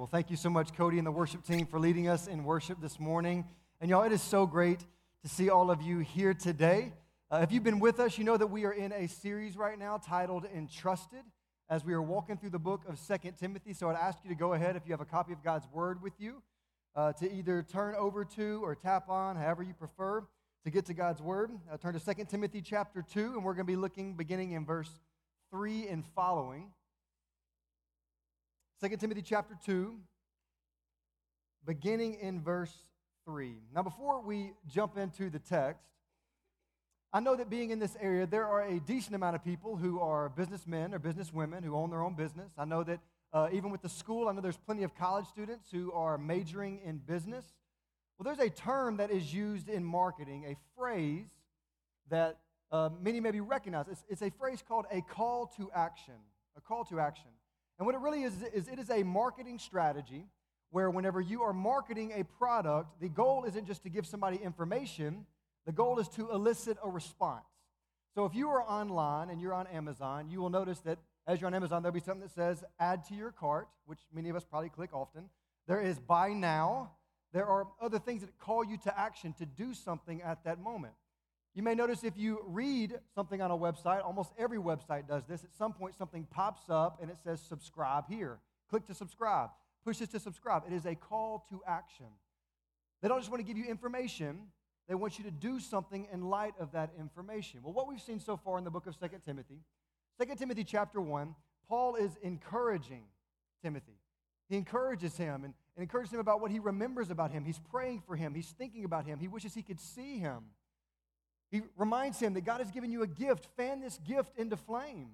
Well, thank you so much, Cody and the worship team, for leading us in worship this morning. And y'all, it is so great to see all of you here today. Uh, if you've been with us, you know that we are in a series right now titled Entrusted as we are walking through the book of Second Timothy. So I'd ask you to go ahead, if you have a copy of God's Word with you, uh, to either turn over to or tap on, however you prefer, to get to God's Word. Uh, turn to Second Timothy chapter 2, and we're going to be looking beginning in verse 3 and following. 2 Timothy chapter 2, beginning in verse 3. Now, before we jump into the text, I know that being in this area, there are a decent amount of people who are businessmen or businesswomen who own their own business. I know that uh, even with the school, I know there's plenty of college students who are majoring in business. Well, there's a term that is used in marketing, a phrase that uh, many maybe recognize. It's, it's a phrase called a call to action. A call to action. And what it really is, is it is a marketing strategy where whenever you are marketing a product, the goal isn't just to give somebody information, the goal is to elicit a response. So if you are online and you're on Amazon, you will notice that as you're on Amazon, there'll be something that says add to your cart, which many of us probably click often. There is buy now. There are other things that call you to action to do something at that moment. You may notice if you read something on a website, almost every website does this. At some point, something pops up and it says subscribe here. Click to subscribe. Push this to subscribe. It is a call to action. They don't just want to give you information, they want you to do something in light of that information. Well, what we've seen so far in the book of 2 Timothy, 2 Timothy chapter 1, Paul is encouraging Timothy. He encourages him and, and encourages him about what he remembers about him. He's praying for him, he's thinking about him, he wishes he could see him. He reminds him that God has given you a gift. Fan this gift into flame.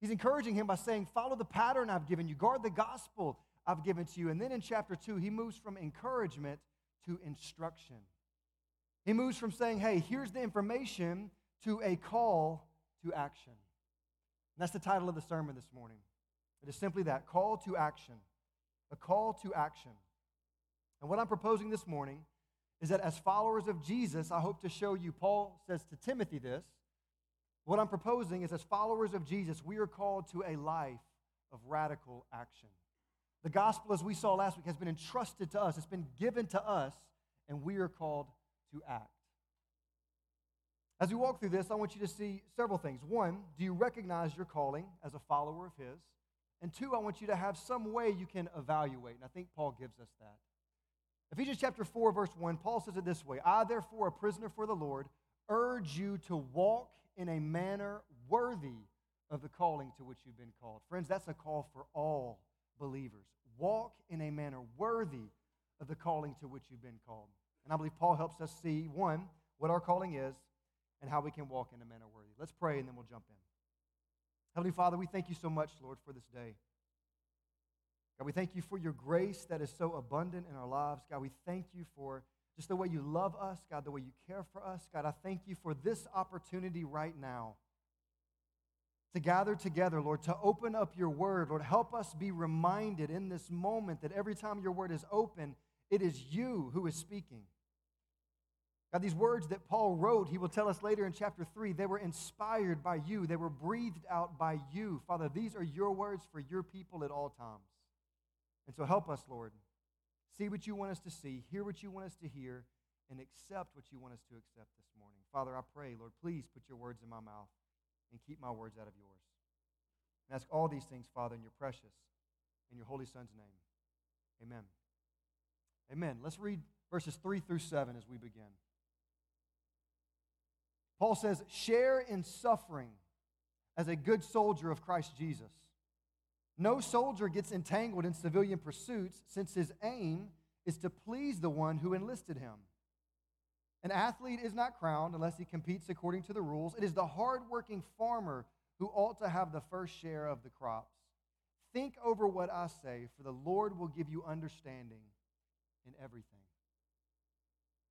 He's encouraging him by saying, Follow the pattern I've given you, guard the gospel I've given to you. And then in chapter 2, he moves from encouragement to instruction. He moves from saying, Hey, here's the information to a call to action. And that's the title of the sermon this morning. It is simply that call to action. A call to action. And what I'm proposing this morning is that as followers of Jesus, I hope to show you, Paul says to Timothy this. What I'm proposing is, as followers of Jesus, we are called to a life of radical action. The gospel, as we saw last week, has been entrusted to us, it's been given to us, and we are called to act. As we walk through this, I want you to see several things. One, do you recognize your calling as a follower of His? And two, I want you to have some way you can evaluate. And I think Paul gives us that. Ephesians chapter 4, verse 1, Paul says it this way I, therefore, a prisoner for the Lord, urge you to walk in a manner worthy of the calling to which you've been called. Friends, that's a call for all believers. Walk in a manner worthy of the calling to which you've been called. And I believe Paul helps us see, one, what our calling is and how we can walk in a manner worthy. Let's pray and then we'll jump in. Heavenly Father, we thank you so much, Lord, for this day. God, we thank you for your grace that is so abundant in our lives. God, we thank you for just the way you love us, God, the way you care for us. God, I thank you for this opportunity right now to gather together, Lord, to open up your word. Lord, help us be reminded in this moment that every time your word is open, it is you who is speaking. God, these words that Paul wrote, he will tell us later in chapter 3, they were inspired by you, they were breathed out by you. Father, these are your words for your people at all times. And so help us, Lord. See what you want us to see, hear what you want us to hear, and accept what you want us to accept this morning. Father, I pray, Lord, please put your words in my mouth and keep my words out of yours. And ask all these things, Father, in your precious, in your holy Son's name. Amen. Amen. Let's read verses 3 through 7 as we begin. Paul says, Share in suffering as a good soldier of Christ Jesus. No soldier gets entangled in civilian pursuits since his aim is to please the one who enlisted him. An athlete is not crowned unless he competes according to the rules. It is the hardworking farmer who ought to have the first share of the crops. Think over what I say, for the Lord will give you understanding in everything.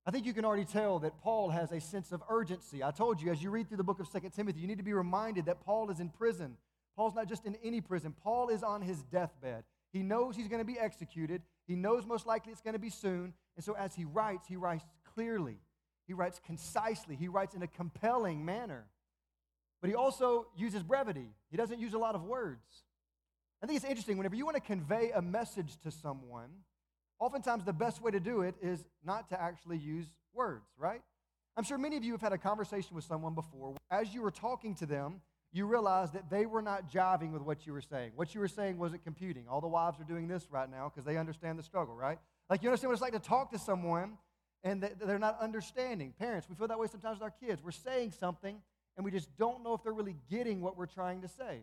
I think you can already tell that Paul has a sense of urgency. I told you, as you read through the book of 2 Timothy, you need to be reminded that Paul is in prison. Paul's not just in any prison, Paul is on his deathbed. He knows he's going to be executed, he knows most likely it's going to be soon. And so as he writes, he writes clearly, he writes concisely, he writes in a compelling manner. But he also uses brevity, he doesn't use a lot of words. I think it's interesting whenever you want to convey a message to someone, oftentimes the best way to do it is not to actually use words, right? I'm sure many of you have had a conversation with someone before. As you were talking to them, you realized that they were not jiving with what you were saying. What you were saying wasn't computing. All the wives are doing this right now because they understand the struggle, right? Like you understand what it's like to talk to someone and they're not understanding. Parents, we feel that way sometimes with our kids. We're saying something and we just don't know if they're really getting what we're trying to say.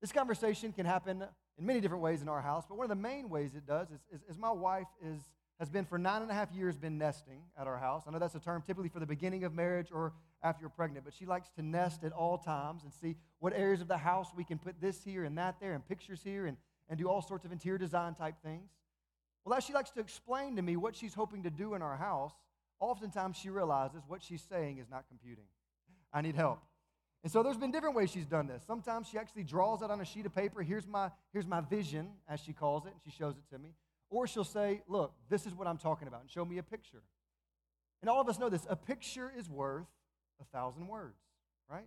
This conversation can happen in many different ways in our house, but one of the main ways it does is, is, is my wife is, has been for nine and a half years been nesting at our house. I know that's a term typically for the beginning of marriage or after you're pregnant, but she likes to nest at all times and see what areas of the house we can put this here and that there and pictures here and, and do all sorts of interior design type things. Well, as she likes to explain to me what she's hoping to do in our house, oftentimes she realizes what she's saying is not computing. I need help. And so there's been different ways she's done this. Sometimes she actually draws it on a sheet of paper. Here's my, here's my vision, as she calls it, and she shows it to me. Or she'll say, Look, this is what I'm talking about, and show me a picture. And all of us know this a picture is worth a thousand words, right?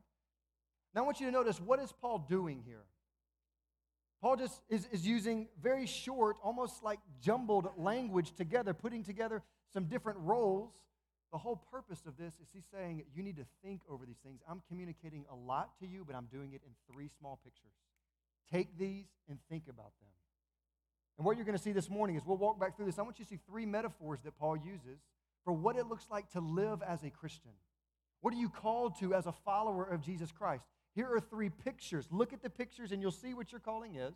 Now I want you to notice what is Paul doing here? Paul just is, is using very short, almost like jumbled language together, putting together some different roles the whole purpose of this is he's saying you need to think over these things. I'm communicating a lot to you, but I'm doing it in three small pictures. Take these and think about them. And what you're going to see this morning is we'll walk back through this. I want you to see three metaphors that Paul uses for what it looks like to live as a Christian. What are you called to as a follower of Jesus Christ? Here are three pictures. Look at the pictures and you'll see what your calling is.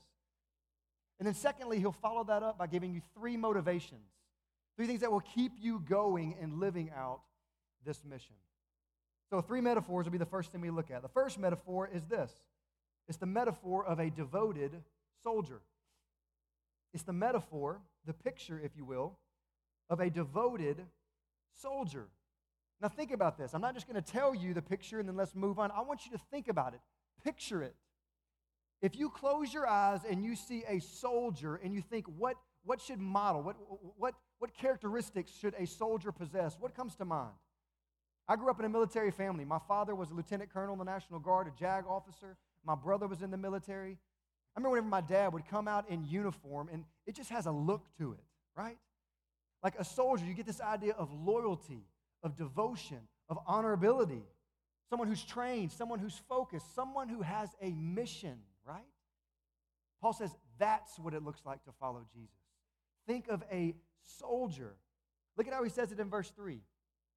And then, secondly, he'll follow that up by giving you three motivations Three things that will keep you going and living out this mission. So, three metaphors will be the first thing we look at. The first metaphor is this it's the metaphor of a devoted soldier. It's the metaphor, the picture, if you will, of a devoted soldier. Now, think about this. I'm not just going to tell you the picture and then let's move on. I want you to think about it. Picture it. If you close your eyes and you see a soldier and you think, what, what should model, what, what, what characteristics should a soldier possess? What comes to mind? I grew up in a military family. My father was a lieutenant colonel in the National Guard, a JAG officer. My brother was in the military. I remember whenever my dad would come out in uniform, and it just has a look to it, right? Like a soldier, you get this idea of loyalty, of devotion, of honorability. Someone who's trained, someone who's focused, someone who has a mission, right? Paul says that's what it looks like to follow Jesus. Think of a soldier. Look at how he says it in verse 3.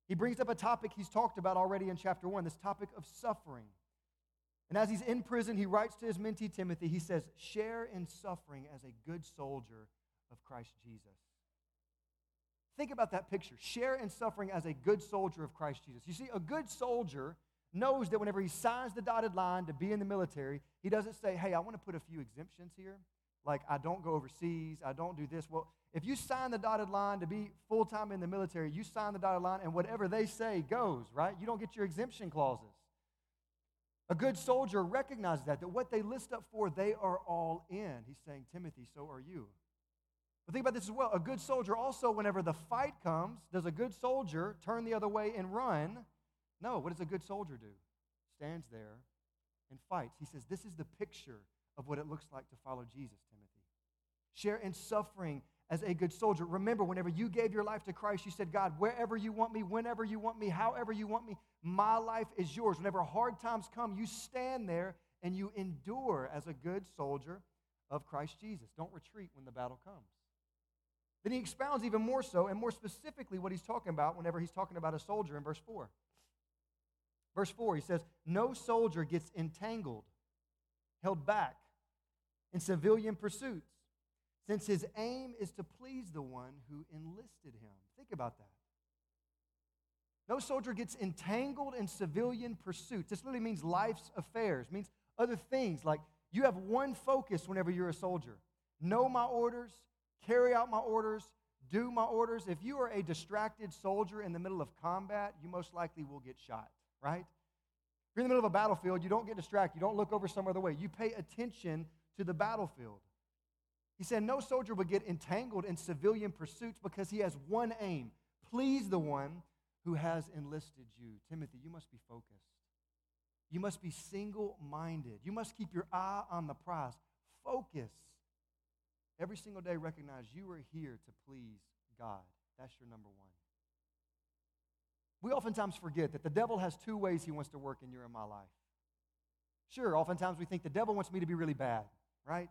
He brings up a topic he's talked about already in chapter 1, this topic of suffering. And as he's in prison, he writes to his mentee Timothy, he says, Share in suffering as a good soldier of Christ Jesus. Think about that picture. Share in suffering as a good soldier of Christ Jesus. You see, a good soldier knows that whenever he signs the dotted line to be in the military, he doesn't say, Hey, I want to put a few exemptions here. Like, I don't go overseas, I don't do this. Well, if you sign the dotted line to be full time in the military, you sign the dotted line, and whatever they say goes, right? You don't get your exemption clauses. A good soldier recognizes that, that what they list up for, they are all in. He's saying, Timothy, so are you. But think about this as well. A good soldier also, whenever the fight comes, does a good soldier turn the other way and run? No. What does a good soldier do? Stands there and fights. He says, This is the picture of what it looks like to follow Jesus, Timothy. Share in suffering as a good soldier. Remember, whenever you gave your life to Christ, you said, God, wherever you want me, whenever you want me, however you want me, my life is yours. Whenever hard times come, you stand there and you endure as a good soldier of Christ Jesus. Don't retreat when the battle comes. Then he expounds even more so, and more specifically, what he's talking about whenever he's talking about a soldier in verse 4. Verse 4, he says, No soldier gets entangled, held back in civilian pursuits since his aim is to please the one who enlisted him. Think about that. No soldier gets entangled in civilian pursuits. This literally means life's affairs, means other things. Like you have one focus whenever you're a soldier know my orders, carry out my orders, do my orders. If you are a distracted soldier in the middle of combat, you most likely will get shot, right? If you're in the middle of a battlefield, you don't get distracted. You don't look over some other way. You pay attention to the battlefield. He said, No soldier would get entangled in civilian pursuits because he has one aim please the one who has enlisted you. Timothy, you must be focused. You must be single minded. You must keep your eye on the prize. focus. Every single day, recognize you are here to please God. That's your number one. We oftentimes forget that the devil has two ways he wants to work in your and my life. Sure, oftentimes we think the devil wants me to be really bad, right?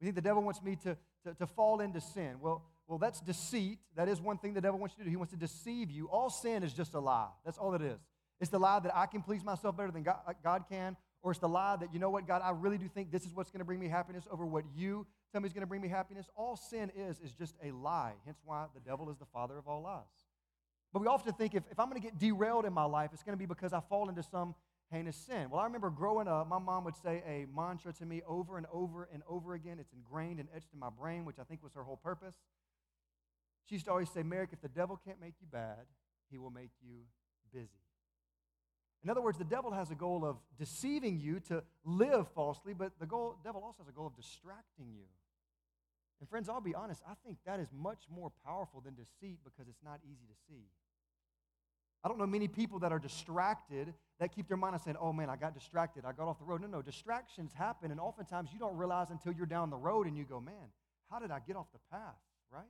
We think the devil wants me to, to, to fall into sin. Well, well, that's deceit. That is one thing the devil wants you to do. He wants to deceive you. All sin is just a lie. That's all it is. It's the lie that I can please myself better than God, God can, or it's the lie that, you know what, God, I really do think this is what's going to bring me happiness over what you is going to bring me happiness. All sin is, is just a lie. Hence why the devil is the father of all lies. But we often think if, if I'm going to get derailed in my life, it's going to be because I fall into some heinous sin. Well, I remember growing up, my mom would say a mantra to me over and over and over again. It's ingrained and etched in my brain, which I think was her whole purpose. She used to always say, Merrick, if the devil can't make you bad, he will make you busy. In other words, the devil has a goal of deceiving you to live falsely, but the goal, devil also has a goal of distracting you. And friends, I'll be honest, I think that is much more powerful than deceit because it's not easy to see. I don't know many people that are distracted that keep their mind on saying, oh man, I got distracted. I got off the road. No, no, distractions happen, and oftentimes you don't realize until you're down the road and you go, man, how did I get off the path, right?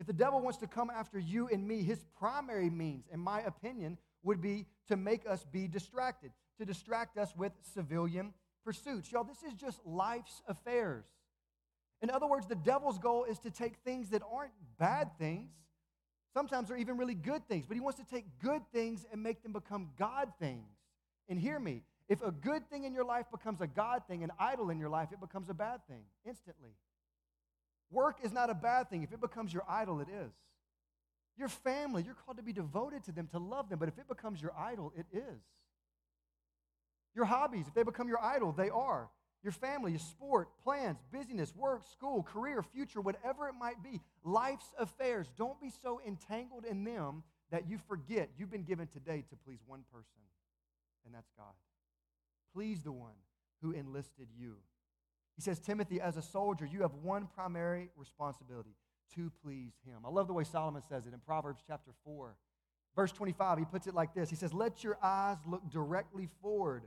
If the devil wants to come after you and me, his primary means, in my opinion, would be to make us be distracted, to distract us with civilian pursuits. Y'all, this is just life's affairs. In other words, the devil's goal is to take things that aren't bad things. Sometimes they're even really good things, but he wants to take good things and make them become God things. And hear me if a good thing in your life becomes a God thing, an idol in your life, it becomes a bad thing instantly. Work is not a bad thing. If it becomes your idol, it is. Your family, you're called to be devoted to them, to love them, but if it becomes your idol, it is. Your hobbies, if they become your idol, they are your family, your sport, plans, busyness, work, school, career, future, whatever it might be, life's affairs. Don't be so entangled in them that you forget you've been given today to please one person, and that's God. Please the one who enlisted you. He says, Timothy, as a soldier, you have one primary responsibility to please him. I love the way Solomon says it in Proverbs chapter 4. Verse 25, he puts it like this He says, Let your eyes look directly forward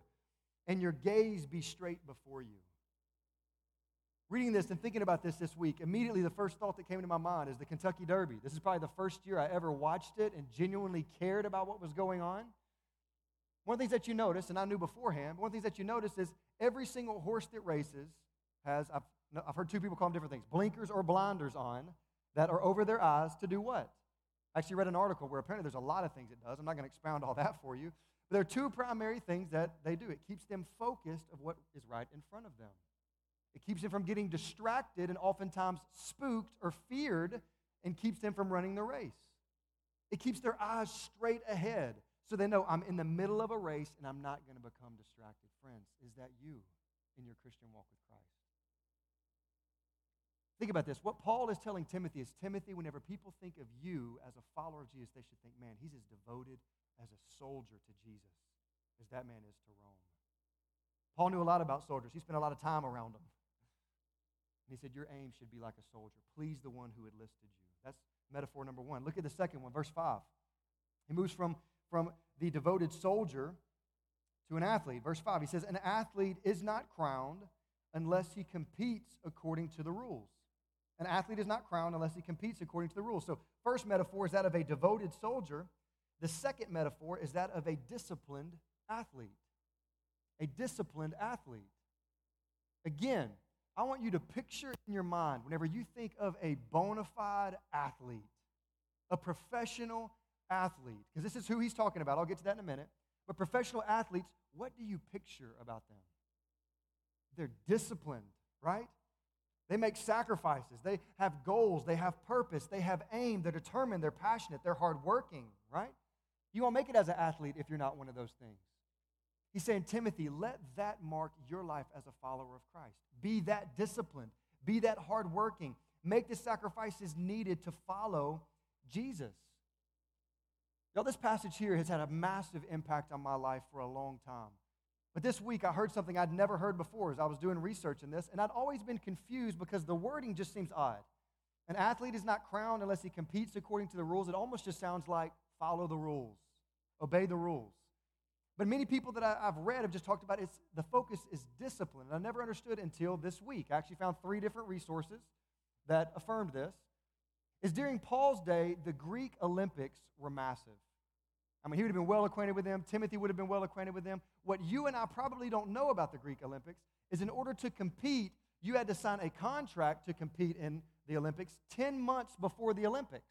and your gaze be straight before you. Reading this and thinking about this this week, immediately the first thought that came to my mind is the Kentucky Derby. This is probably the first year I ever watched it and genuinely cared about what was going on. One of the things that you notice, and I knew beforehand, one of the things that you notice is every single horse that races has, I've, I've heard two people call them different things, blinkers or blinders on that are over their eyes to do what? I actually read an article where apparently there's a lot of things it does. I'm not going to expound all that for you. There are two primary things that they do it keeps them focused of what is right in front of them. It keeps them from getting distracted and oftentimes spooked or feared and keeps them from running the race. It keeps their eyes straight ahead so they know I'm in the middle of a race and I'm not going to become distracted. Friends, is that you in your Christian walk with Christ? Think about this. What Paul is telling Timothy is Timothy, whenever people think of you as a follower of Jesus, they should think, man, he's as devoted as a soldier to Jesus as that man is to Rome. Paul knew a lot about soldiers. He spent a lot of time around them. And he said, Your aim should be like a soldier. Please the one who enlisted you. That's metaphor number one. Look at the second one, verse 5. He moves from, from the devoted soldier to an athlete. Verse 5, he says, An athlete is not crowned unless he competes according to the rules. An athlete is not crowned unless he competes according to the rules. So, first metaphor is that of a devoted soldier. The second metaphor is that of a disciplined athlete. A disciplined athlete. Again, I want you to picture in your mind whenever you think of a bona fide athlete, a professional athlete, because this is who he's talking about. I'll get to that in a minute. But professional athletes, what do you picture about them? They're disciplined, right? They make sacrifices. They have goals. They have purpose. They have aim. They're determined. They're passionate. They're hardworking, right? You won't make it as an athlete if you're not one of those things. He's saying, Timothy, let that mark your life as a follower of Christ. Be that disciplined, be that hardworking, make the sacrifices needed to follow Jesus. Y'all, this passage here has had a massive impact on my life for a long time. But this week I heard something I'd never heard before as I was doing research in this, and I'd always been confused because the wording just seems odd. An athlete is not crowned unless he competes according to the rules. It almost just sounds like follow the rules, obey the rules. But many people that I, have read have just talked about it's the focus is discipline. And I never understood until this week. I actually found three different resources that affirmed this. Is during Paul's day, the Greek Olympics were massive. I mean, he would have been well acquainted with them. Timothy would have been well acquainted with them. What you and I probably don't know about the Greek Olympics is in order to compete, you had to sign a contract to compete in the Olympics 10 months before the Olympics.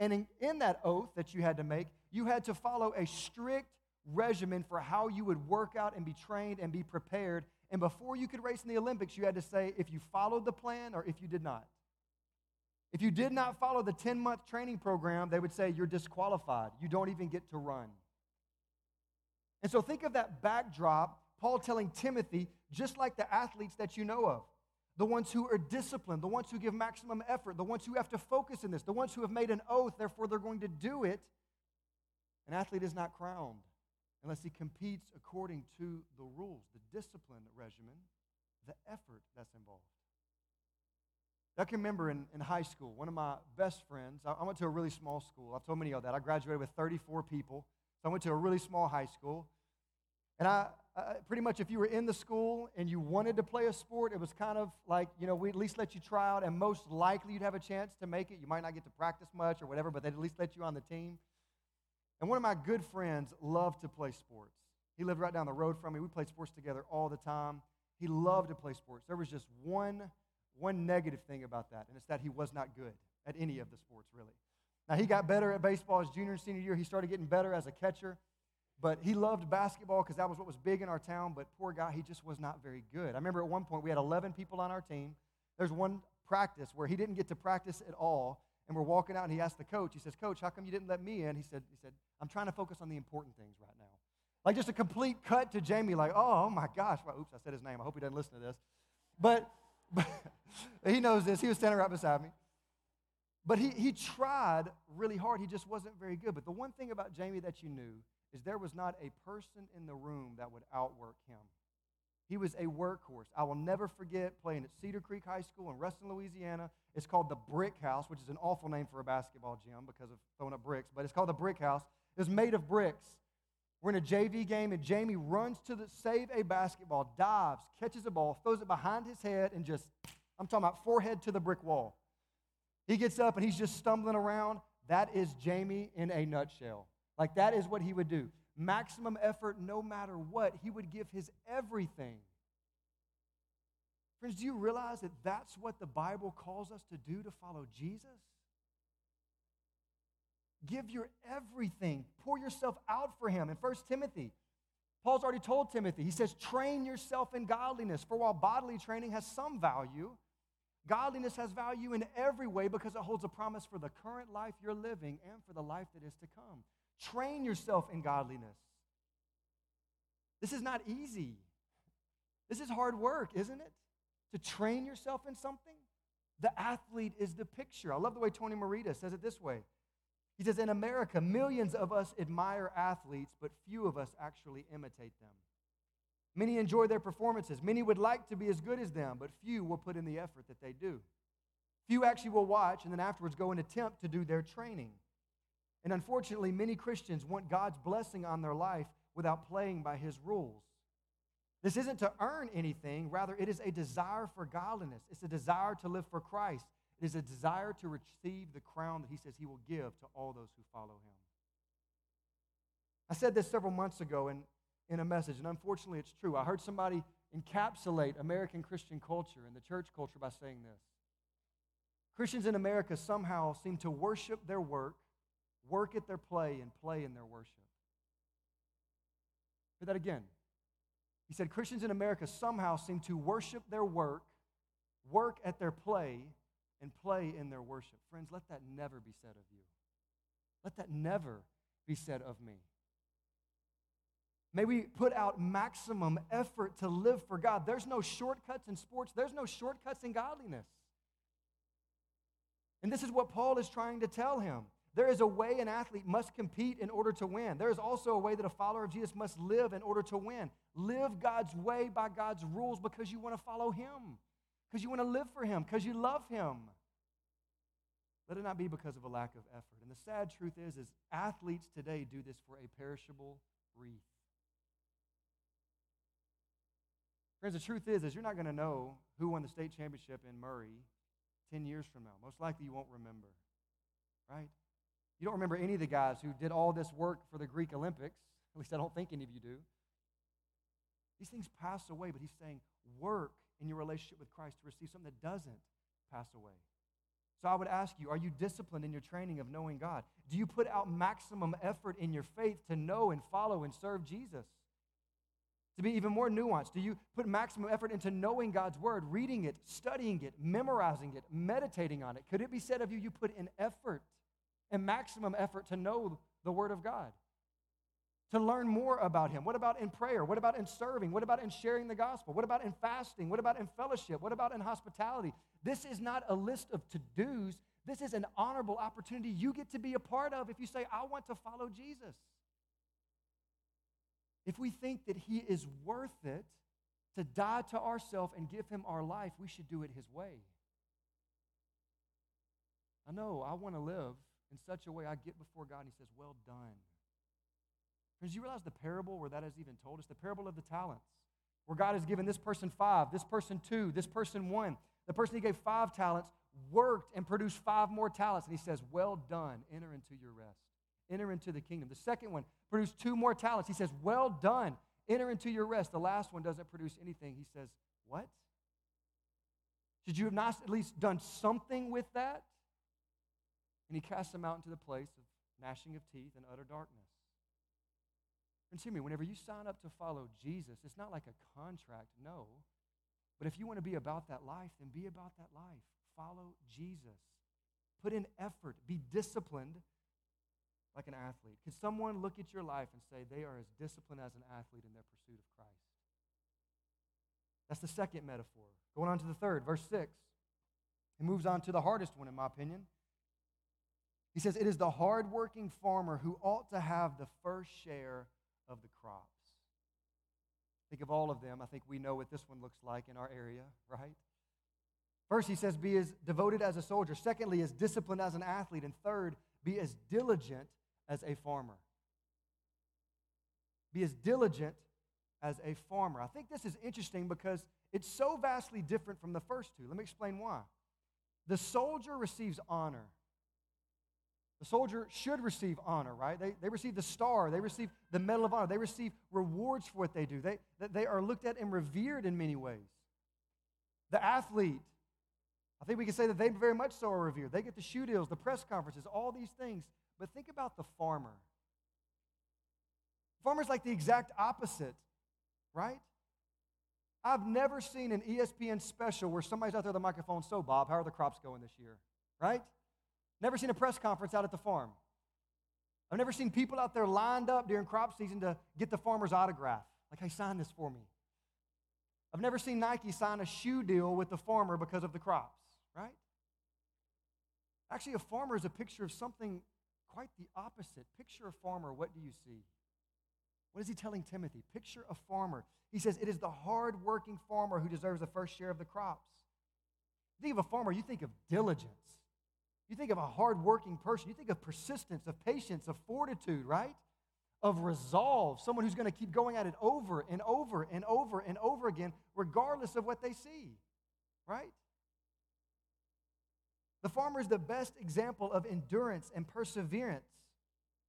And in, in that oath that you had to make, you had to follow a strict regimen for how you would work out and be trained and be prepared. And before you could race in the Olympics, you had to say if you followed the plan or if you did not. If you did not follow the 10 month training program, they would say you're disqualified. You don't even get to run. And so think of that backdrop, Paul telling Timothy, just like the athletes that you know of, the ones who are disciplined, the ones who give maximum effort, the ones who have to focus in this, the ones who have made an oath, therefore they're going to do it. An athlete is not crowned unless he competes according to the rules, the discipline regimen, the effort that's involved. I can remember in, in high school, one of my best friends, I, I went to a really small school. I've told many of that. I graduated with 34 people. So I went to a really small high school. And I, I, pretty much, if you were in the school and you wanted to play a sport, it was kind of like, you know, we'd at least let you try out, and most likely you'd have a chance to make it. You might not get to practice much or whatever, but they'd at least let you on the team. And one of my good friends loved to play sports. He lived right down the road from me. We played sports together all the time. He loved to play sports. There was just one, one negative thing about that, and it's that he was not good at any of the sports, really. Now, he got better at baseball his junior and senior year. He started getting better as a catcher. But he loved basketball because that was what was big in our town. But poor guy, he just was not very good. I remember at one point we had 11 people on our team. There's one practice where he didn't get to practice at all. And we're walking out, and he asked the coach, he says, Coach, how come you didn't let me in? He said, he said I'm trying to focus on the important things right now. Like just a complete cut to Jamie, like, oh, oh my gosh. Well, oops, I said his name. I hope he doesn't listen to this. But, but he knows this. He was standing right beside me. But he, he tried really hard. He just wasn't very good. But the one thing about Jamie that you knew is there was not a person in the room that would outwork him. He was a workhorse. I will never forget playing at Cedar Creek High School in Ruston, Louisiana. It's called the Brick House, which is an awful name for a basketball gym because of throwing up bricks, but it's called the Brick House. It's made of bricks. We're in a JV game, and Jamie runs to the, save a basketball, dives, catches a ball, throws it behind his head, and just, I'm talking about forehead to the brick wall. He gets up and he's just stumbling around. That is Jamie in a nutshell. Like that is what he would do. Maximum effort no matter what. He would give his everything. Friends, do you realize that that's what the Bible calls us to do to follow Jesus? Give your everything. Pour yourself out for him. In 1 Timothy, Paul's already told Timothy, he says, train yourself in godliness. For while bodily training has some value, godliness has value in every way because it holds a promise for the current life you're living and for the life that is to come. Train yourself in godliness. This is not easy. This is hard work, isn't it? To train yourself in something. The athlete is the picture. I love the way Tony Merida says it this way. He says, In America, millions of us admire athletes, but few of us actually imitate them. Many enjoy their performances. Many would like to be as good as them, but few will put in the effort that they do. Few actually will watch and then afterwards go and attempt to do their training. And unfortunately, many Christians want God's blessing on their life without playing by his rules. This isn't to earn anything, rather, it is a desire for godliness. It's a desire to live for Christ. It is a desire to receive the crown that he says he will give to all those who follow him. I said this several months ago in, in a message, and unfortunately, it's true. I heard somebody encapsulate American Christian culture and the church culture by saying this Christians in America somehow seem to worship their work work at their play and play in their worship. Hear that again. He said Christians in America somehow seem to worship their work, work at their play, and play in their worship. Friends, let that never be said of you. Let that never be said of me. May we put out maximum effort to live for God. There's no shortcuts in sports, there's no shortcuts in godliness. And this is what Paul is trying to tell him. There is a way an athlete must compete in order to win. There is also a way that a follower of Jesus must live in order to win. Live God's way by God's rules because you want to follow Him, because you want to live for Him, because you love Him. Let it not be because of a lack of effort. And the sad truth is, is athletes today do this for a perishable wreath. Friends, the truth is, is you're not going to know who won the state championship in Murray 10 years from now. Most likely you won't remember, right? You don't remember any of the guys who did all this work for the Greek Olympics. At least I don't think any of you do. These things pass away, but he's saying work in your relationship with Christ to receive something that doesn't pass away. So I would ask you, are you disciplined in your training of knowing God? Do you put out maximum effort in your faith to know and follow and serve Jesus? To be even more nuanced, do you put maximum effort into knowing God's word, reading it, studying it, memorizing it, meditating on it? Could it be said of you, you put in effort and maximum effort to know the word of God? To learn more about Him? What about in prayer? What about in serving? What about in sharing the gospel? What about in fasting? What about in fellowship? What about in hospitality? This is not a list of to dos. This is an honorable opportunity you get to be a part of if you say, I want to follow Jesus. If we think that He is worth it to die to ourselves and give Him our life, we should do it His way. I know I want to live in such a way I get before God and He says, Well done. Friends, you realize the parable where that is even told? It's the parable of the talents, where God has given this person five, this person two, this person one. The person he gave five talents worked and produced five more talents. And he says, Well done, enter into your rest, enter into the kingdom. The second one produced two more talents. He says, Well done, enter into your rest. The last one doesn't produce anything. He says, What? Should you have not at least done something with that? And he casts them out into the place of gnashing of teeth and utter darkness. And hear me. Whenever you sign up to follow Jesus, it's not like a contract, no. But if you want to be about that life, then be about that life. Follow Jesus. Put in effort. Be disciplined like an athlete. Can someone look at your life and say they are as disciplined as an athlete in their pursuit of Christ? That's the second metaphor. Going on to the third, verse 6. It moves on to the hardest one, in my opinion. He says, It is the hardworking farmer who ought to have the first share of the crops. Think of all of them. I think we know what this one looks like in our area, right? First, he says, be as devoted as a soldier. Secondly, as disciplined as an athlete. And third, be as diligent as a farmer. Be as diligent as a farmer. I think this is interesting because it's so vastly different from the first two. Let me explain why. The soldier receives honor. The soldier should receive honor, right? They, they receive the star, they receive the Medal of Honor, they receive rewards for what they do. They, they are looked at and revered in many ways. The athlete, I think we can say that they very much so are revered. They get the shoe deals, the press conferences, all these things. But think about the farmer. Farmer's like the exact opposite, right? I've never seen an ESPN special where somebody's out there with a microphone. So, Bob, how are the crops going this year? Right? Never seen a press conference out at the farm. I've never seen people out there lined up during crop season to get the farmer's autograph. Like, hey, sign this for me. I've never seen Nike sign a shoe deal with the farmer because of the crops, right? Actually, a farmer is a picture of something quite the opposite. Picture a farmer, what do you see? What is he telling Timothy? Picture a farmer. He says, It is the hardworking farmer who deserves the first share of the crops. Think of a farmer, you think of diligence. You think of a hardworking person, you think of persistence, of patience, of fortitude, right? Of resolve, someone who's going to keep going at it over and over and over and over again, regardless of what they see, right? The farmer is the best example of endurance and perseverance.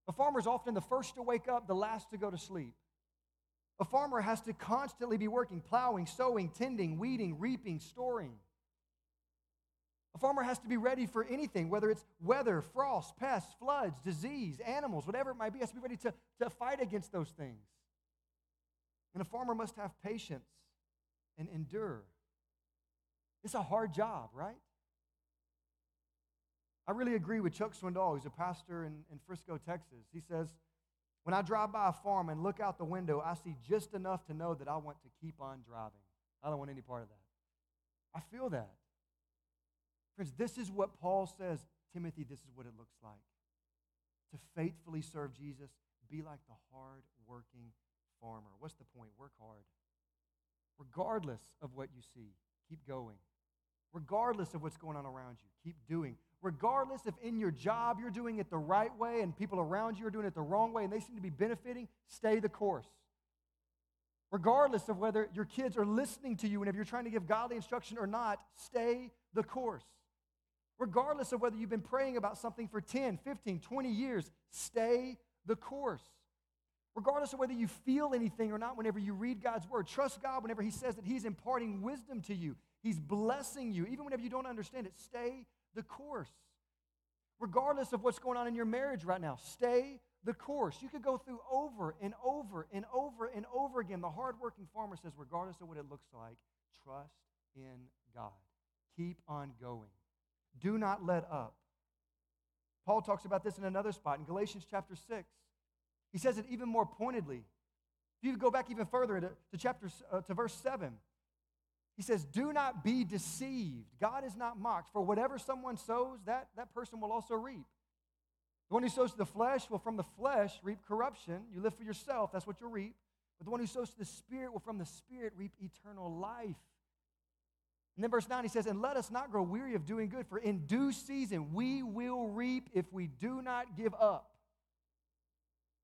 A farmer is often the first to wake up, the last to go to sleep. A farmer has to constantly be working, plowing, sowing, tending, weeding, reaping, storing. A farmer has to be ready for anything, whether it's weather, frost, pests, floods, disease, animals, whatever it might be, has to be ready to, to fight against those things. And a farmer must have patience and endure. It's a hard job, right? I really agree with Chuck Swindoll, who's a pastor in, in Frisco, Texas. He says, When I drive by a farm and look out the window, I see just enough to know that I want to keep on driving. I don't want any part of that. I feel that. Friends, this is what Paul says Timothy, this is what it looks like. To faithfully serve Jesus, be like the hard working farmer. What's the point? Work hard. Regardless of what you see, keep going. Regardless of what's going on around you, keep doing. Regardless if in your job you're doing it the right way and people around you are doing it the wrong way and they seem to be benefiting, stay the course. Regardless of whether your kids are listening to you and if you're trying to give godly instruction or not, stay the course. Regardless of whether you've been praying about something for 10, 15, 20 years, stay the course. Regardless of whether you feel anything or not, whenever you read God's word, trust God whenever He says that He's imparting wisdom to you, He's blessing you. Even whenever you don't understand it, stay the course. Regardless of what's going on in your marriage right now, stay the course. You could go through over and over and over and over again. The hardworking farmer says, regardless of what it looks like, trust in God. Keep on going. Do not let up. Paul talks about this in another spot in Galatians chapter 6. He says it even more pointedly. If you go back even further to, to chapter uh, to verse 7, he says, Do not be deceived. God is not mocked. For whatever someone sows, that, that person will also reap. The one who sows to the flesh will from the flesh reap corruption. You live for yourself, that's what you'll reap. But the one who sows to the Spirit will from the Spirit reap eternal life. And then verse 9, he says, And let us not grow weary of doing good, for in due season we will reap if we do not give up.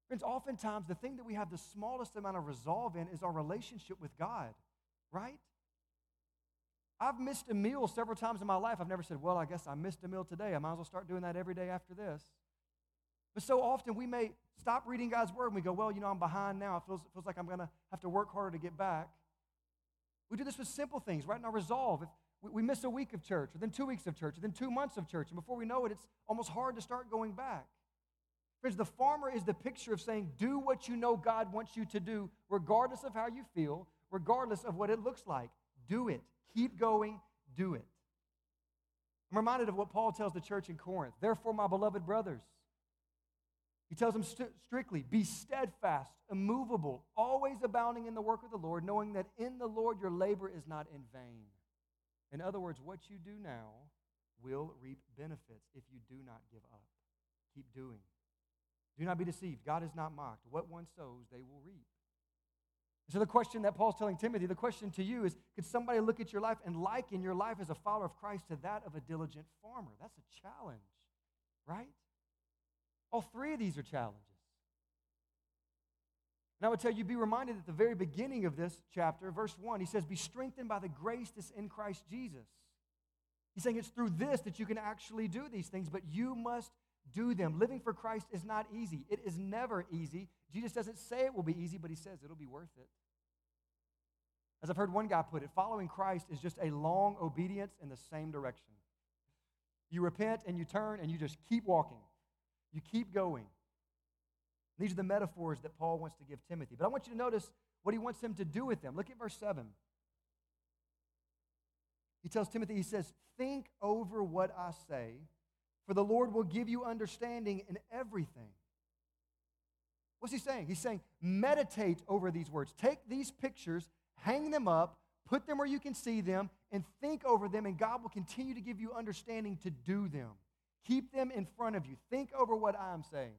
Friends, oftentimes the thing that we have the smallest amount of resolve in is our relationship with God, right? I've missed a meal several times in my life. I've never said, Well, I guess I missed a meal today. I might as well start doing that every day after this. But so often we may stop reading God's word and we go, Well, you know, I'm behind now. It feels, it feels like I'm going to have to work harder to get back. We do this with simple things, right? In our resolve. If we, miss a week of church, or then two weeks of church, or then two months of church, and before we know it, it's almost hard to start going back. Friends, the farmer is the picture of saying, Do what you know God wants you to do, regardless of how you feel, regardless of what it looks like. Do it. Keep going, do it. I'm reminded of what Paul tells the church in Corinth. Therefore, my beloved brothers, he tells them st- strictly be steadfast, immovable, always abounding in the work of the Lord, knowing that in the Lord your labor is not in vain. In other words, what you do now will reap benefits if you do not give up. Keep doing. Do not be deceived. God is not mocked. What one sows, they will reap. So, the question that Paul's telling Timothy, the question to you is could somebody look at your life and liken your life as a follower of Christ to that of a diligent farmer? That's a challenge, right? All three of these are challenges. And I would tell you, be reminded at the very beginning of this chapter, verse 1, he says, Be strengthened by the grace that's in Christ Jesus. He's saying it's through this that you can actually do these things, but you must do them. Living for Christ is not easy. It is never easy. Jesus doesn't say it will be easy, but he says it'll be worth it. As I've heard one guy put it, following Christ is just a long obedience in the same direction. You repent and you turn and you just keep walking. You keep going. These are the metaphors that Paul wants to give Timothy. But I want you to notice what he wants him to do with them. Look at verse 7. He tells Timothy, he says, Think over what I say for the Lord will give you understanding in everything. What's he saying? He's saying, meditate over these words. Take these pictures, hang them up, put them where you can see them, and think over them, and God will continue to give you understanding to do them. Keep them in front of you. Think over what I'm saying.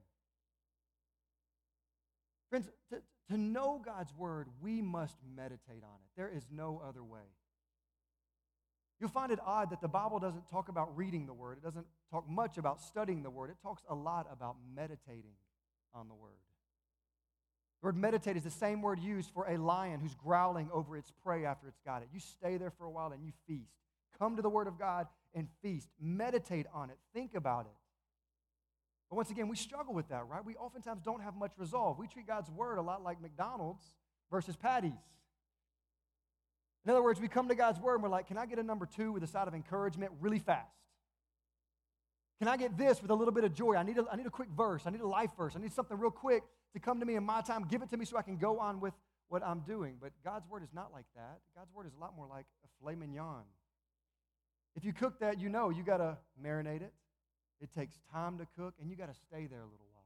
Friends, to, to know God's word, we must meditate on it. There is no other way. You'll find it odd that the Bible doesn't talk about reading the Word. It doesn't talk much about studying the Word. It talks a lot about meditating on the Word. The word meditate is the same word used for a lion who's growling over its prey after it's got it. You stay there for a while and you feast. Come to the Word of God and feast. Meditate on it. Think about it. But once again, we struggle with that, right? We oftentimes don't have much resolve. We treat God's Word a lot like McDonald's versus Patti's. In other words, we come to God's word and we're like, can I get a number two with a side of encouragement really fast? Can I get this with a little bit of joy? I need a, I need a quick verse. I need a life verse. I need something real quick to come to me in my time. Give it to me so I can go on with what I'm doing. But God's word is not like that. God's word is a lot more like a filet mignon. If you cook that, you know you got to marinate it. It takes time to cook, and you got to stay there a little while.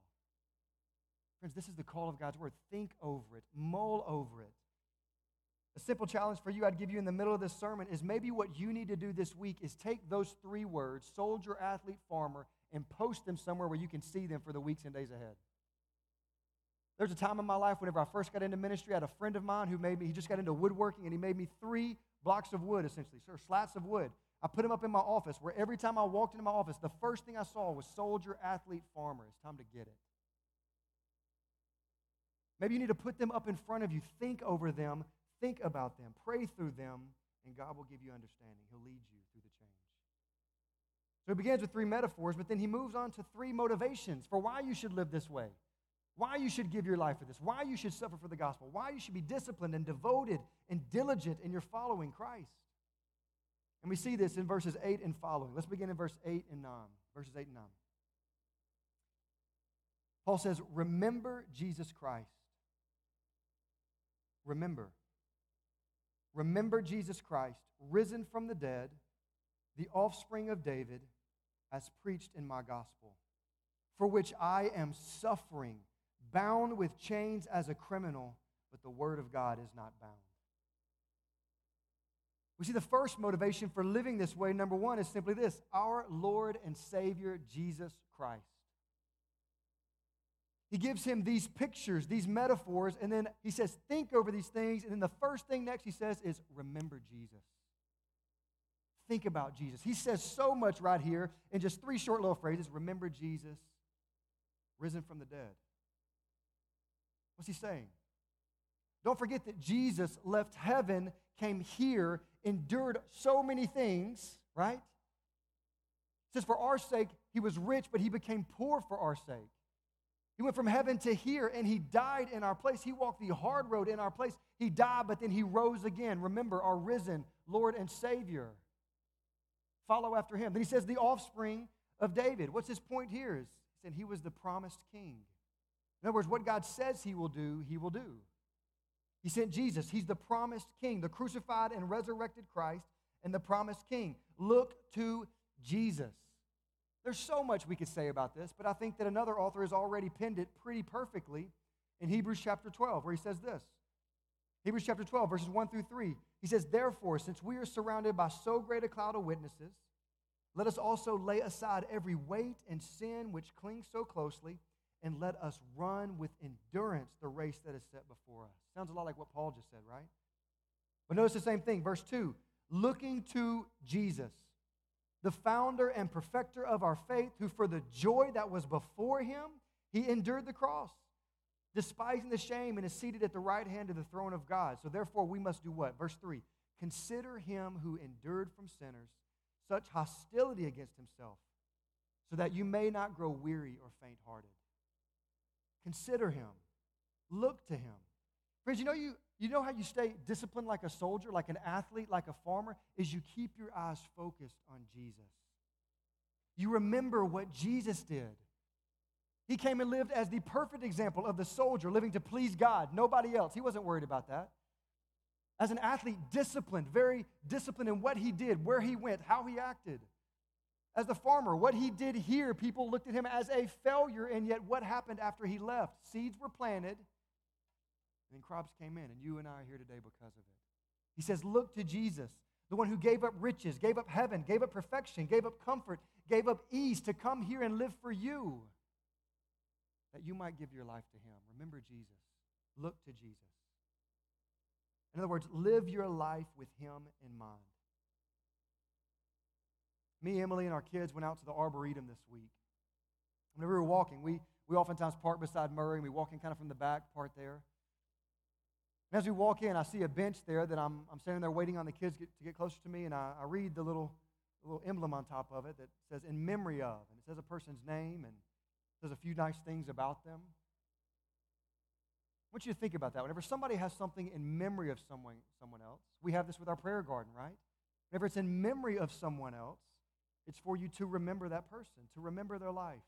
Friends, this is the call of God's word. Think over it, mull over it. A simple challenge for you I'd give you in the middle of this sermon is maybe what you need to do this week is take those three words, soldier, athlete, farmer, and post them somewhere where you can see them for the weeks and days ahead. There's a time in my life whenever I first got into ministry, I had a friend of mine who made me, he just got into woodworking and he made me three blocks of wood, essentially, so slats of wood. I put them up in my office where every time I walked into my office, the first thing I saw was soldier, athlete, farmer. It's time to get it. Maybe you need to put them up in front of you. Think over them. Think about them. Pray through them, and God will give you understanding. He'll lead you through the change. So he begins with three metaphors, but then he moves on to three motivations for why you should live this way, why you should give your life for this, why you should suffer for the gospel, why you should be disciplined and devoted and diligent in your following Christ. And we see this in verses 8 and following. Let's begin in verse 8 and 9. Verses 8 and 9. Paul says, Remember Jesus Christ. Remember. Remember Jesus Christ, risen from the dead, the offspring of David, as preached in my gospel, for which I am suffering, bound with chains as a criminal, but the word of God is not bound. We see the first motivation for living this way, number one, is simply this our Lord and Savior, Jesus Christ. He gives him these pictures, these metaphors, and then he says, Think over these things. And then the first thing next he says is, Remember Jesus. Think about Jesus. He says so much right here in just three short little phrases Remember Jesus, risen from the dead. What's he saying? Don't forget that Jesus left heaven, came here, endured so many things, right? It says, For our sake, he was rich, but he became poor for our sake. He went from heaven to here and he died in our place. He walked the hard road in our place. He died, but then he rose again. Remember, our risen Lord and Savior. Follow after him. Then he says, the offspring of David. What's his point here? Is he was the promised king. In other words, what God says he will do, he will do. He sent Jesus. He's the promised king, the crucified and resurrected Christ, and the promised king. Look to Jesus. There's so much we could say about this, but I think that another author has already pinned it pretty perfectly in Hebrews chapter 12, where he says this Hebrews chapter 12, verses 1 through 3. He says, Therefore, since we are surrounded by so great a cloud of witnesses, let us also lay aside every weight and sin which clings so closely, and let us run with endurance the race that is set before us. Sounds a lot like what Paul just said, right? But notice the same thing. Verse 2 looking to Jesus the founder and perfecter of our faith, who for the joy that was before him, he endured the cross, despising the shame, and is seated at the right hand of the throne of God. So therefore, we must do what? Verse 3 Consider him who endured from sinners such hostility against himself, so that you may not grow weary or faint hearted. Consider him, look to him. Friends, you know you, you know how you stay disciplined like a soldier, like an athlete, like a farmer? Is you keep your eyes focused on Jesus. You remember what Jesus did. He came and lived as the perfect example of the soldier living to please God, nobody else. He wasn't worried about that. As an athlete, disciplined, very disciplined in what he did, where he went, how he acted. As the farmer, what he did here, people looked at him as a failure, and yet what happened after he left? Seeds were planted, and then crops came in, and you and I are here today because of it. He says, Look to Jesus, the one who gave up riches, gave up heaven, gave up perfection, gave up comfort, gave up ease to come here and live for you, that you might give your life to him. Remember Jesus. Look to Jesus. In other words, live your life with him in mind. Me, Emily, and our kids went out to the Arboretum this week. Whenever we were walking, we, we oftentimes park beside Murray, and we walk in kind of from the back part there. And as we walk in, I see a bench there that I'm, I'm standing there waiting on the kids get, to get closer to me, and I, I read the little, little emblem on top of it that says, in memory of. And it says a person's name and says a few nice things about them. I want you to think about that. Whenever somebody has something in memory of someone, someone else, we have this with our prayer garden, right? Whenever it's in memory of someone else, it's for you to remember that person, to remember their life,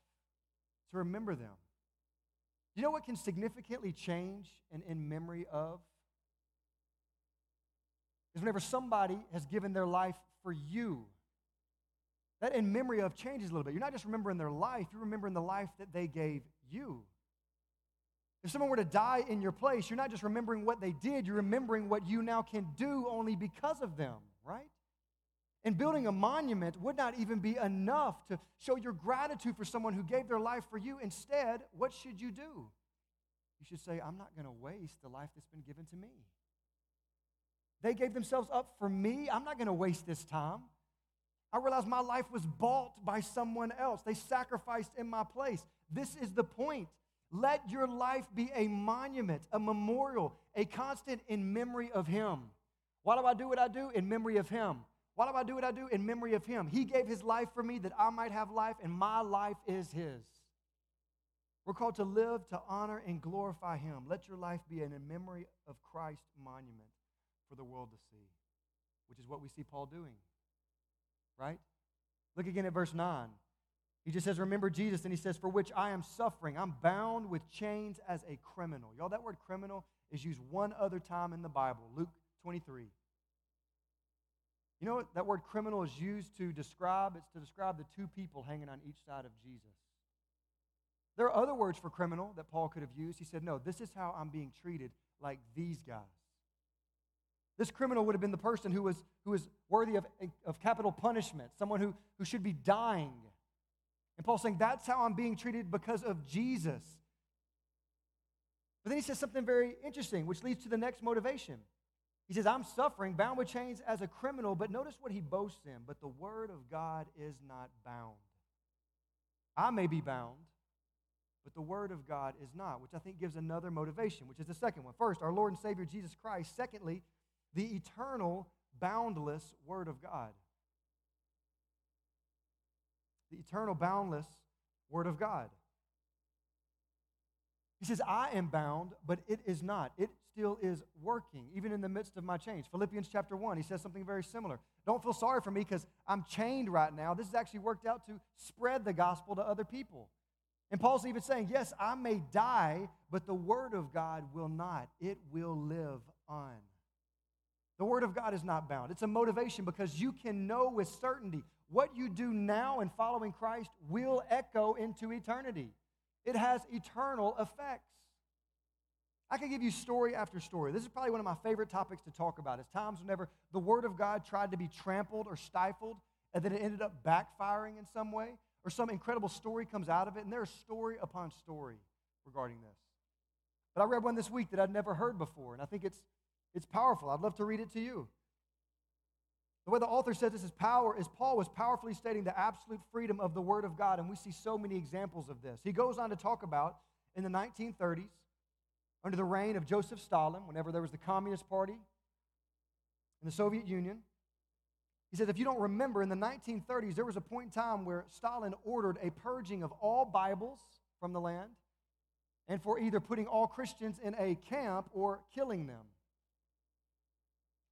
to remember them. You know what can significantly change an in memory of? is whenever somebody has given their life for you. That in memory of changes a little bit. You're not just remembering their life, you're remembering the life that they gave you. If someone were to die in your place, you're not just remembering what they did, you're remembering what you now can do only because of them, right? And building a monument would not even be enough to show your gratitude for someone who gave their life for you. Instead, what should you do? You should say, I'm not going to waste the life that's been given to me. They gave themselves up for me. I'm not going to waste this time. I realize my life was bought by someone else. They sacrificed in my place. This is the point. Let your life be a monument, a memorial, a constant in memory of Him. Why do I do what I do? In memory of Him. Why do I do what I do? In memory of Him. He gave His life for me that I might have life, and my life is His. We're called to live, to honor, and glorify Him. Let your life be in memory of Christ monument for the world to see, which is what we see Paul doing. Right? Look again at verse 9. He just says, Remember Jesus, and he says, For which I am suffering. I'm bound with chains as a criminal. Y'all, that word criminal is used one other time in the Bible, Luke 23. You know that word criminal is used to describe? It's to describe the two people hanging on each side of Jesus. There are other words for criminal that Paul could have used. He said, No, this is how I'm being treated like these guys. This criminal would have been the person who was, who was worthy of, of capital punishment, someone who, who should be dying. And Paul's saying, That's how I'm being treated because of Jesus. But then he says something very interesting, which leads to the next motivation. He says, I'm suffering, bound with chains as a criminal, but notice what he boasts in. But the word of God is not bound. I may be bound, but the word of God is not, which I think gives another motivation, which is the second one. First, our Lord and Savior Jesus Christ. Secondly, the eternal, boundless word of God. The eternal, boundless word of God. He says, I am bound, but it is not. It still is working, even in the midst of my change. Philippians chapter 1, he says something very similar. Don't feel sorry for me because I'm chained right now. This has actually worked out to spread the gospel to other people. And Paul's even saying, Yes, I may die, but the word of God will not. It will live on. The word of God is not bound. It's a motivation because you can know with certainty what you do now in following Christ will echo into eternity. It has eternal effects. I could give you story after story. This is probably one of my favorite topics to talk about. Is times whenever the Word of God tried to be trampled or stifled, and then it ended up backfiring in some way, or some incredible story comes out of it, and there's story upon story regarding this. But I read one this week that I'd never heard before, and I think it's, it's powerful. I'd love to read it to you. The way the author says this is power is Paul was powerfully stating the absolute freedom of the Word of God, and we see so many examples of this. He goes on to talk about in the 1930s, under the reign of Joseph Stalin, whenever there was the Communist Party in the Soviet Union. He says, if you don't remember, in the 1930s, there was a point in time where Stalin ordered a purging of all Bibles from the land and for either putting all Christians in a camp or killing them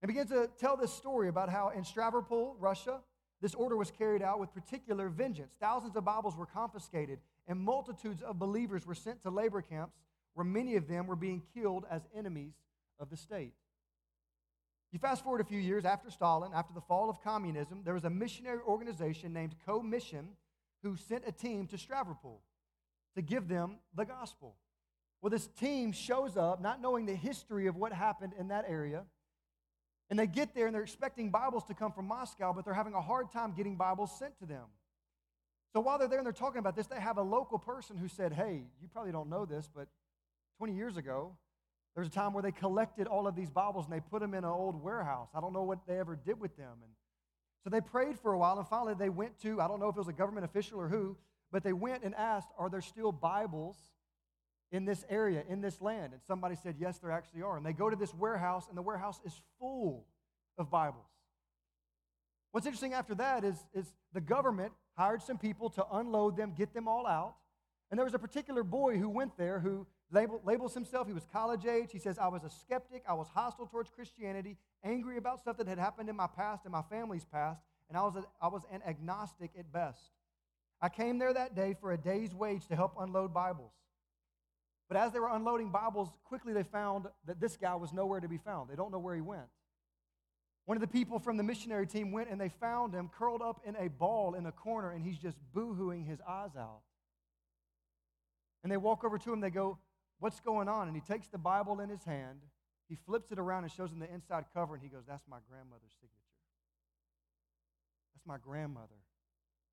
and begins to tell this story about how in Stavropol, Russia, this order was carried out with particular vengeance. Thousands of Bibles were confiscated, and multitudes of believers were sent to labor camps where many of them were being killed as enemies of the state. You fast forward a few years after Stalin, after the fall of communism, there was a missionary organization named Co Mission who sent a team to Stavropol to give them the gospel. Well, this team shows up not knowing the history of what happened in that area and they get there and they're expecting Bibles to come from Moscow, but they're having a hard time getting Bibles sent to them. So while they're there and they're talking about this, they have a local person who said, Hey, you probably don't know this, but 20 years ago, there was a time where they collected all of these Bibles and they put them in an old warehouse. I don't know what they ever did with them. And so they prayed for a while, and finally they went to, I don't know if it was a government official or who, but they went and asked, Are there still Bibles in this area, in this land? And somebody said, Yes, there actually are. And they go to this warehouse, and the warehouse is full of Bibles. What's interesting after that is, is the government hired some people to unload them, get them all out. And there was a particular boy who went there who label, labels himself, he was college age. He says, I was a skeptic, I was hostile towards Christianity, angry about stuff that had happened in my past and my family's past, and I was, a, I was an agnostic at best. I came there that day for a day's wage to help unload Bibles. But as they were unloading Bibles, quickly they found that this guy was nowhere to be found. They don't know where he went. One of the people from the missionary team went and they found him curled up in a ball in a corner, and he's just boohooing his eyes out. And they walk over to him, they go, What's going on? And he takes the Bible in his hand, he flips it around and shows him the inside cover, and he goes, That's my grandmother's signature. That's my grandmother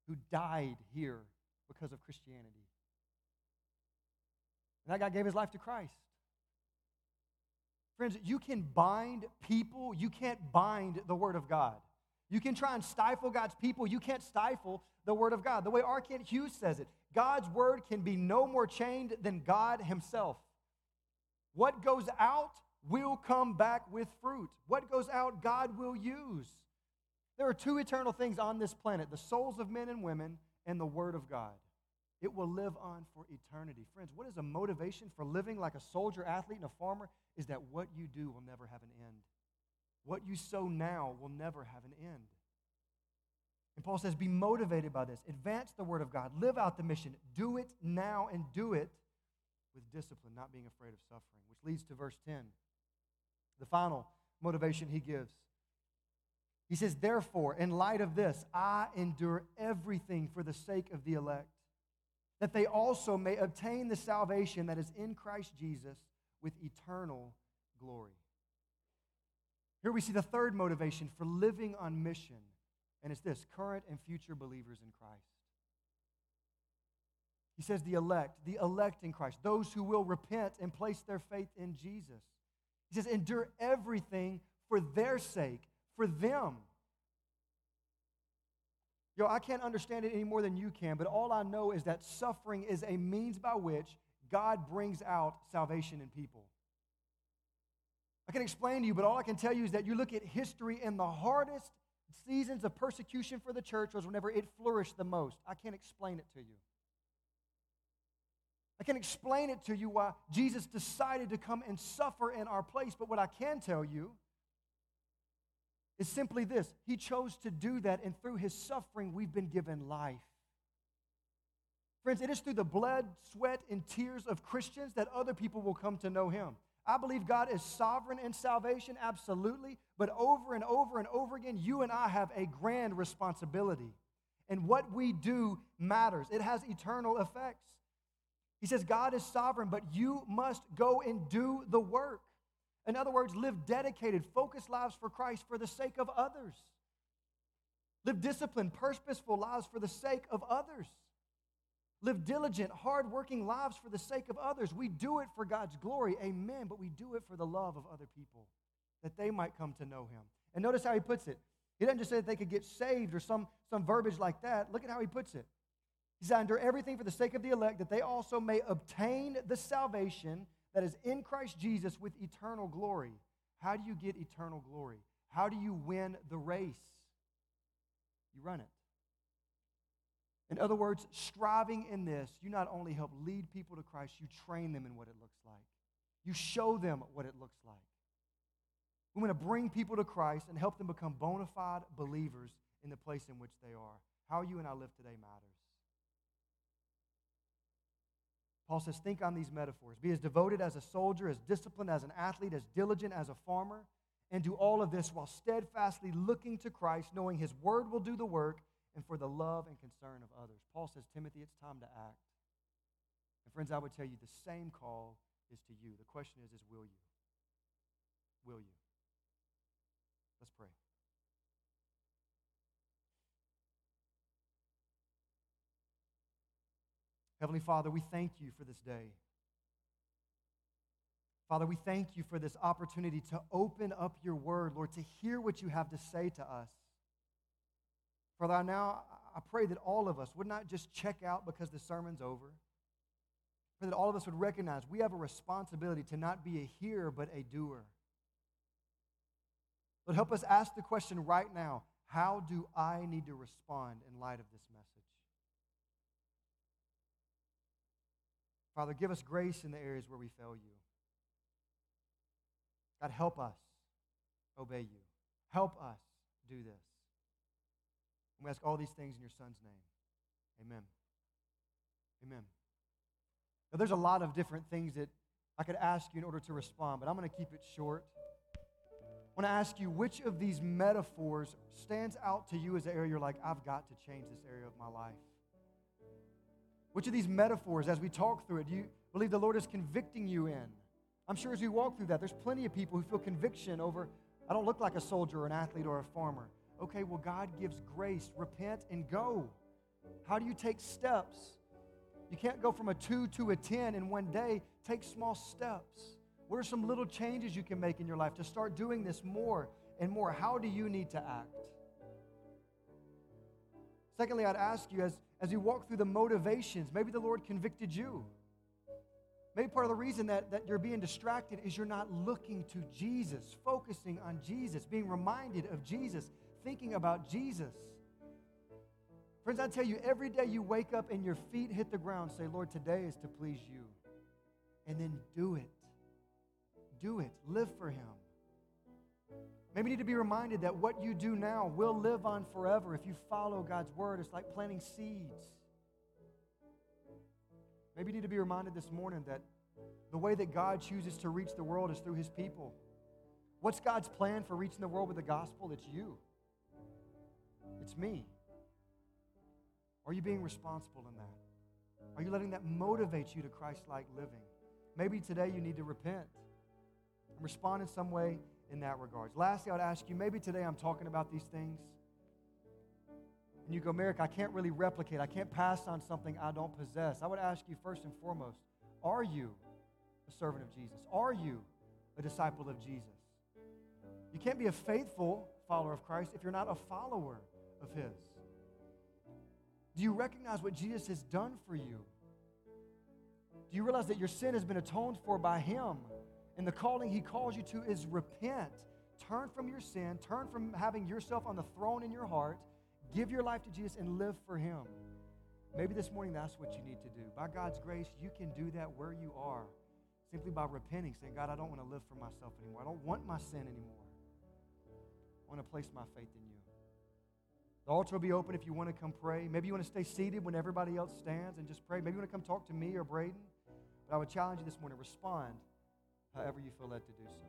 who died here because of Christianity. And that guy gave his life to Christ. Friends, you can bind people, you can't bind the Word of God. You can try and stifle God's people. You can't stifle the Word of God. The way R. Kent Hughes says it God's Word can be no more chained than God Himself. What goes out will come back with fruit. What goes out, God will use. There are two eternal things on this planet the souls of men and women and the Word of God. It will live on for eternity. Friends, what is a motivation for living like a soldier, athlete, and a farmer? Is that what you do will never have an end. What you sow now will never have an end. And Paul says, be motivated by this. Advance the word of God. Live out the mission. Do it now and do it with discipline, not being afraid of suffering, which leads to verse 10. The final motivation he gives. He says, Therefore, in light of this, I endure everything for the sake of the elect, that they also may obtain the salvation that is in Christ Jesus with eternal glory. Here we see the third motivation for living on mission, and it's this current and future believers in Christ. He says, the elect, the elect in Christ, those who will repent and place their faith in Jesus. He says, endure everything for their sake, for them. Yo, I can't understand it any more than you can, but all I know is that suffering is a means by which God brings out salvation in people. I can explain to you, but all I can tell you is that you look at history and the hardest seasons of persecution for the church was whenever it flourished the most. I can't explain it to you. I can explain it to you why Jesus decided to come and suffer in our place, but what I can tell you is simply this He chose to do that, and through His suffering, we've been given life. Friends, it is through the blood, sweat, and tears of Christians that other people will come to know Him. I believe God is sovereign in salvation, absolutely. But over and over and over again, you and I have a grand responsibility. And what we do matters, it has eternal effects. He says, God is sovereign, but you must go and do the work. In other words, live dedicated, focused lives for Christ for the sake of others. Live disciplined, purposeful lives for the sake of others. Live diligent, hardworking lives for the sake of others. We do it for God's glory, amen, but we do it for the love of other people, that they might come to know Him. And notice how he puts it. He doesn't just say that they could get saved or some, some verbiage like that. Look at how he puts it. He said, Under everything for the sake of the elect, that they also may obtain the salvation that is in Christ Jesus with eternal glory. How do you get eternal glory? How do you win the race? You run it. In other words, striving in this, you not only help lead people to Christ, you train them in what it looks like. You show them what it looks like. We want to bring people to Christ and help them become bona fide believers in the place in which they are. How you and I live today matters. Paul says, think on these metaphors. Be as devoted as a soldier, as disciplined as an athlete, as diligent as a farmer, and do all of this while steadfastly looking to Christ, knowing his word will do the work and for the love and concern of others. Paul says, Timothy, it's time to act. And friends, I would tell you the same call is to you. The question is, is will you? Will you? Let's pray. Heavenly Father, we thank you for this day. Father, we thank you for this opportunity to open up your word, Lord, to hear what you have to say to us. Father, I now I pray that all of us would not just check out because the sermon's over. Pray that all of us would recognize we have a responsibility to not be a hearer, but a doer. But help us ask the question right now how do I need to respond in light of this message? Father, give us grace in the areas where we fail you. God, help us obey you. Help us do this. And we ask all these things in your Son's name. Amen. Amen. Now, there's a lot of different things that I could ask you in order to respond, but I'm going to keep it short. I want to ask you which of these metaphors stands out to you as an area you're like, I've got to change this area of my life? Which of these metaphors, as we talk through it, do you believe the Lord is convicting you in? I'm sure as we walk through that, there's plenty of people who feel conviction over, I don't look like a soldier or an athlete or a farmer. Okay, well, God gives grace. Repent and go. How do you take steps? You can't go from a two to a 10 in one day. Take small steps. What are some little changes you can make in your life to start doing this more and more? How do you need to act? Secondly, I'd ask you as, as you walk through the motivations, maybe the Lord convicted you. Maybe part of the reason that, that you're being distracted is you're not looking to Jesus, focusing on Jesus, being reminded of Jesus, thinking about Jesus. Friends, I tell you, every day you wake up and your feet hit the ground, say, Lord, today is to please you. And then do it. Do it. Live for Him. Maybe you need to be reminded that what you do now will live on forever if you follow God's word. It's like planting seeds. Maybe you need to be reminded this morning that the way that God chooses to reach the world is through his people. What's God's plan for reaching the world with the gospel? It's you, it's me. Are you being responsible in that? Are you letting that motivate you to Christ like living? Maybe today you need to repent and respond in some way in that regards. Lastly, I would ask you maybe today I'm talking about these things. And you go, Merrick, I can't really replicate. I can't pass on something I don't possess. I would ask you first and foremost are you a servant of Jesus? Are you a disciple of Jesus? You can't be a faithful follower of Christ if you're not a follower of His. Do you recognize what Jesus has done for you? Do you realize that your sin has been atoned for by Him? And the calling he calls you to is repent. Turn from your sin, turn from having yourself on the throne in your heart, give your life to Jesus, and live for him. Maybe this morning that's what you need to do. By God's grace, you can do that where you are simply by repenting, saying, God, I don't want to live for myself anymore. I don't want my sin anymore. I want to place my faith in you. The altar will be open if you want to come pray. Maybe you want to stay seated when everybody else stands and just pray. Maybe you want to come talk to me or Braden. But I would challenge you this morning respond however you feel led to do so.